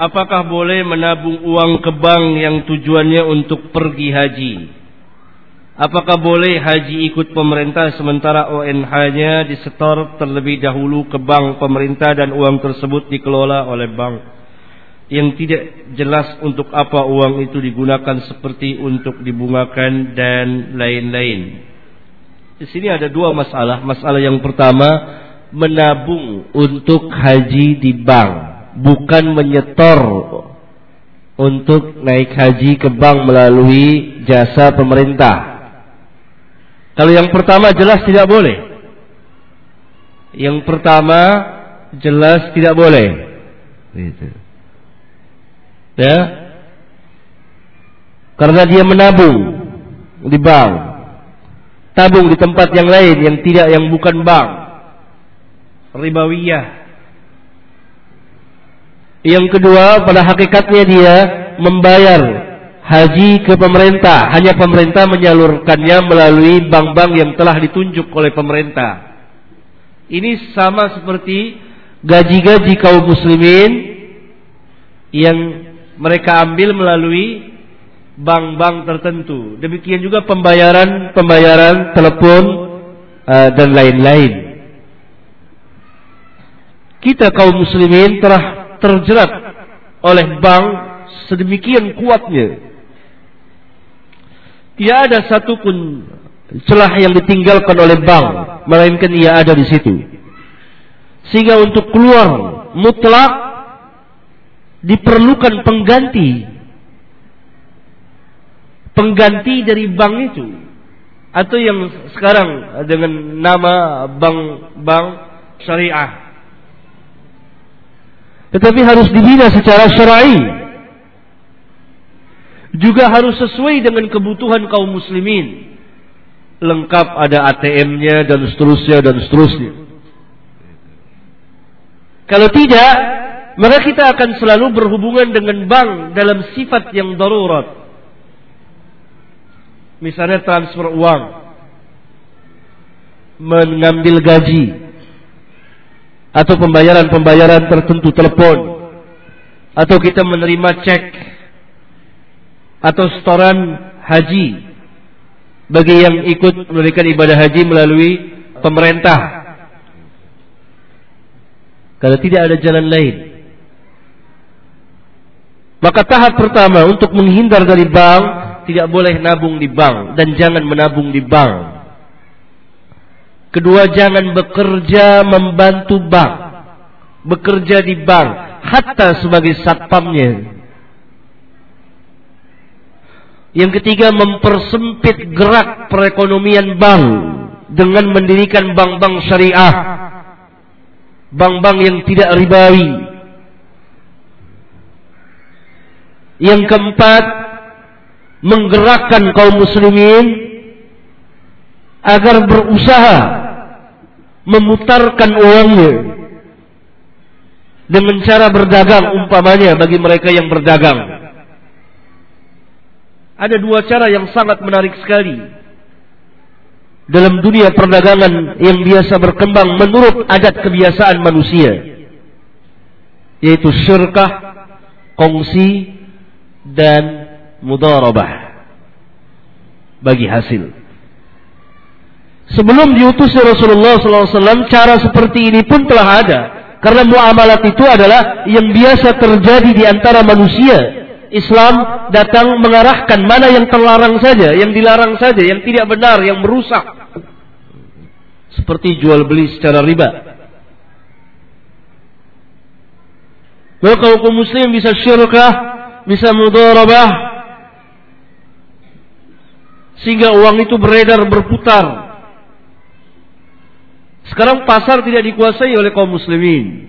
Apakah boleh menabung uang ke bank yang tujuannya untuk pergi haji? Apakah boleh haji ikut pemerintah sementara ONH-nya disetor terlebih dahulu ke bank pemerintah dan uang tersebut dikelola oleh bank? Yang tidak jelas untuk apa uang itu digunakan seperti untuk dibungakan dan lain-lain. Di sini ada dua masalah. Masalah yang pertama, menabung untuk haji di bank bukan menyetor untuk naik haji ke bank melalui jasa pemerintah. Kalau yang pertama jelas tidak boleh. Yang pertama jelas tidak boleh. Gitu. Ya. Karena dia menabung di bank. Tabung di tempat yang lain yang tidak yang bukan bank. Ribawiyah yang kedua, pada hakikatnya dia membayar haji ke pemerintah. Hanya pemerintah menyalurkannya melalui bank-bank yang telah ditunjuk oleh pemerintah. Ini sama seperti gaji-gaji kaum muslimin yang mereka ambil melalui bank-bank tertentu. Demikian juga pembayaran-pembayaran telepon uh, dan lain-lain. Kita kaum muslimin telah terjerat oleh bank sedemikian kuatnya. Tidak ada satu pun celah yang ditinggalkan oleh bank, melainkan ia ada di situ. Sehingga untuk keluar mutlak diperlukan pengganti. Pengganti dari bank itu. Atau yang sekarang dengan nama bank-bank syariah tetapi harus dibina secara syar'i. Juga harus sesuai dengan kebutuhan kaum muslimin. Lengkap ada ATM-nya dan seterusnya dan seterusnya. Kalau tidak, maka kita akan selalu berhubungan dengan bank dalam sifat yang darurat. Misalnya transfer uang, mengambil gaji, atau pembayaran-pembayaran tertentu telepon. Atau kita menerima cek. Atau setoran haji. Bagi yang ikut memberikan ibadah haji melalui pemerintah. Kalau tidak ada jalan lain. Maka tahap pertama untuk menghindar dari bank tidak boleh nabung di bank. Dan jangan menabung di bank Kedua jangan bekerja membantu bank. Bekerja di bank. Hatta sebagai satpamnya. Yang ketiga mempersempit gerak perekonomian bank. Dengan mendirikan bank-bank syariah. Bank-bank yang tidak ribawi. Yang keempat menggerakkan kaum muslimin agar berusaha memutarkan uangnya dengan cara berdagang umpamanya bagi mereka yang berdagang. Ada dua cara yang sangat menarik sekali dalam dunia perdagangan yang biasa berkembang menurut adat kebiasaan manusia yaitu syirkah, kongsi dan mudarabah bagi hasil. Sebelum diutus Rasulullah SAW, cara seperti ini pun telah ada. Karena muamalat itu adalah yang biasa terjadi di antara manusia. Islam datang mengarahkan mana yang terlarang saja, yang dilarang saja, yang tidak benar, yang merusak. Seperti jual beli secara riba. Maka hukum muslim bisa syirkah, bisa mudharabah, sehingga uang itu beredar berputar sekarang pasar tidak dikuasai oleh kaum muslimin.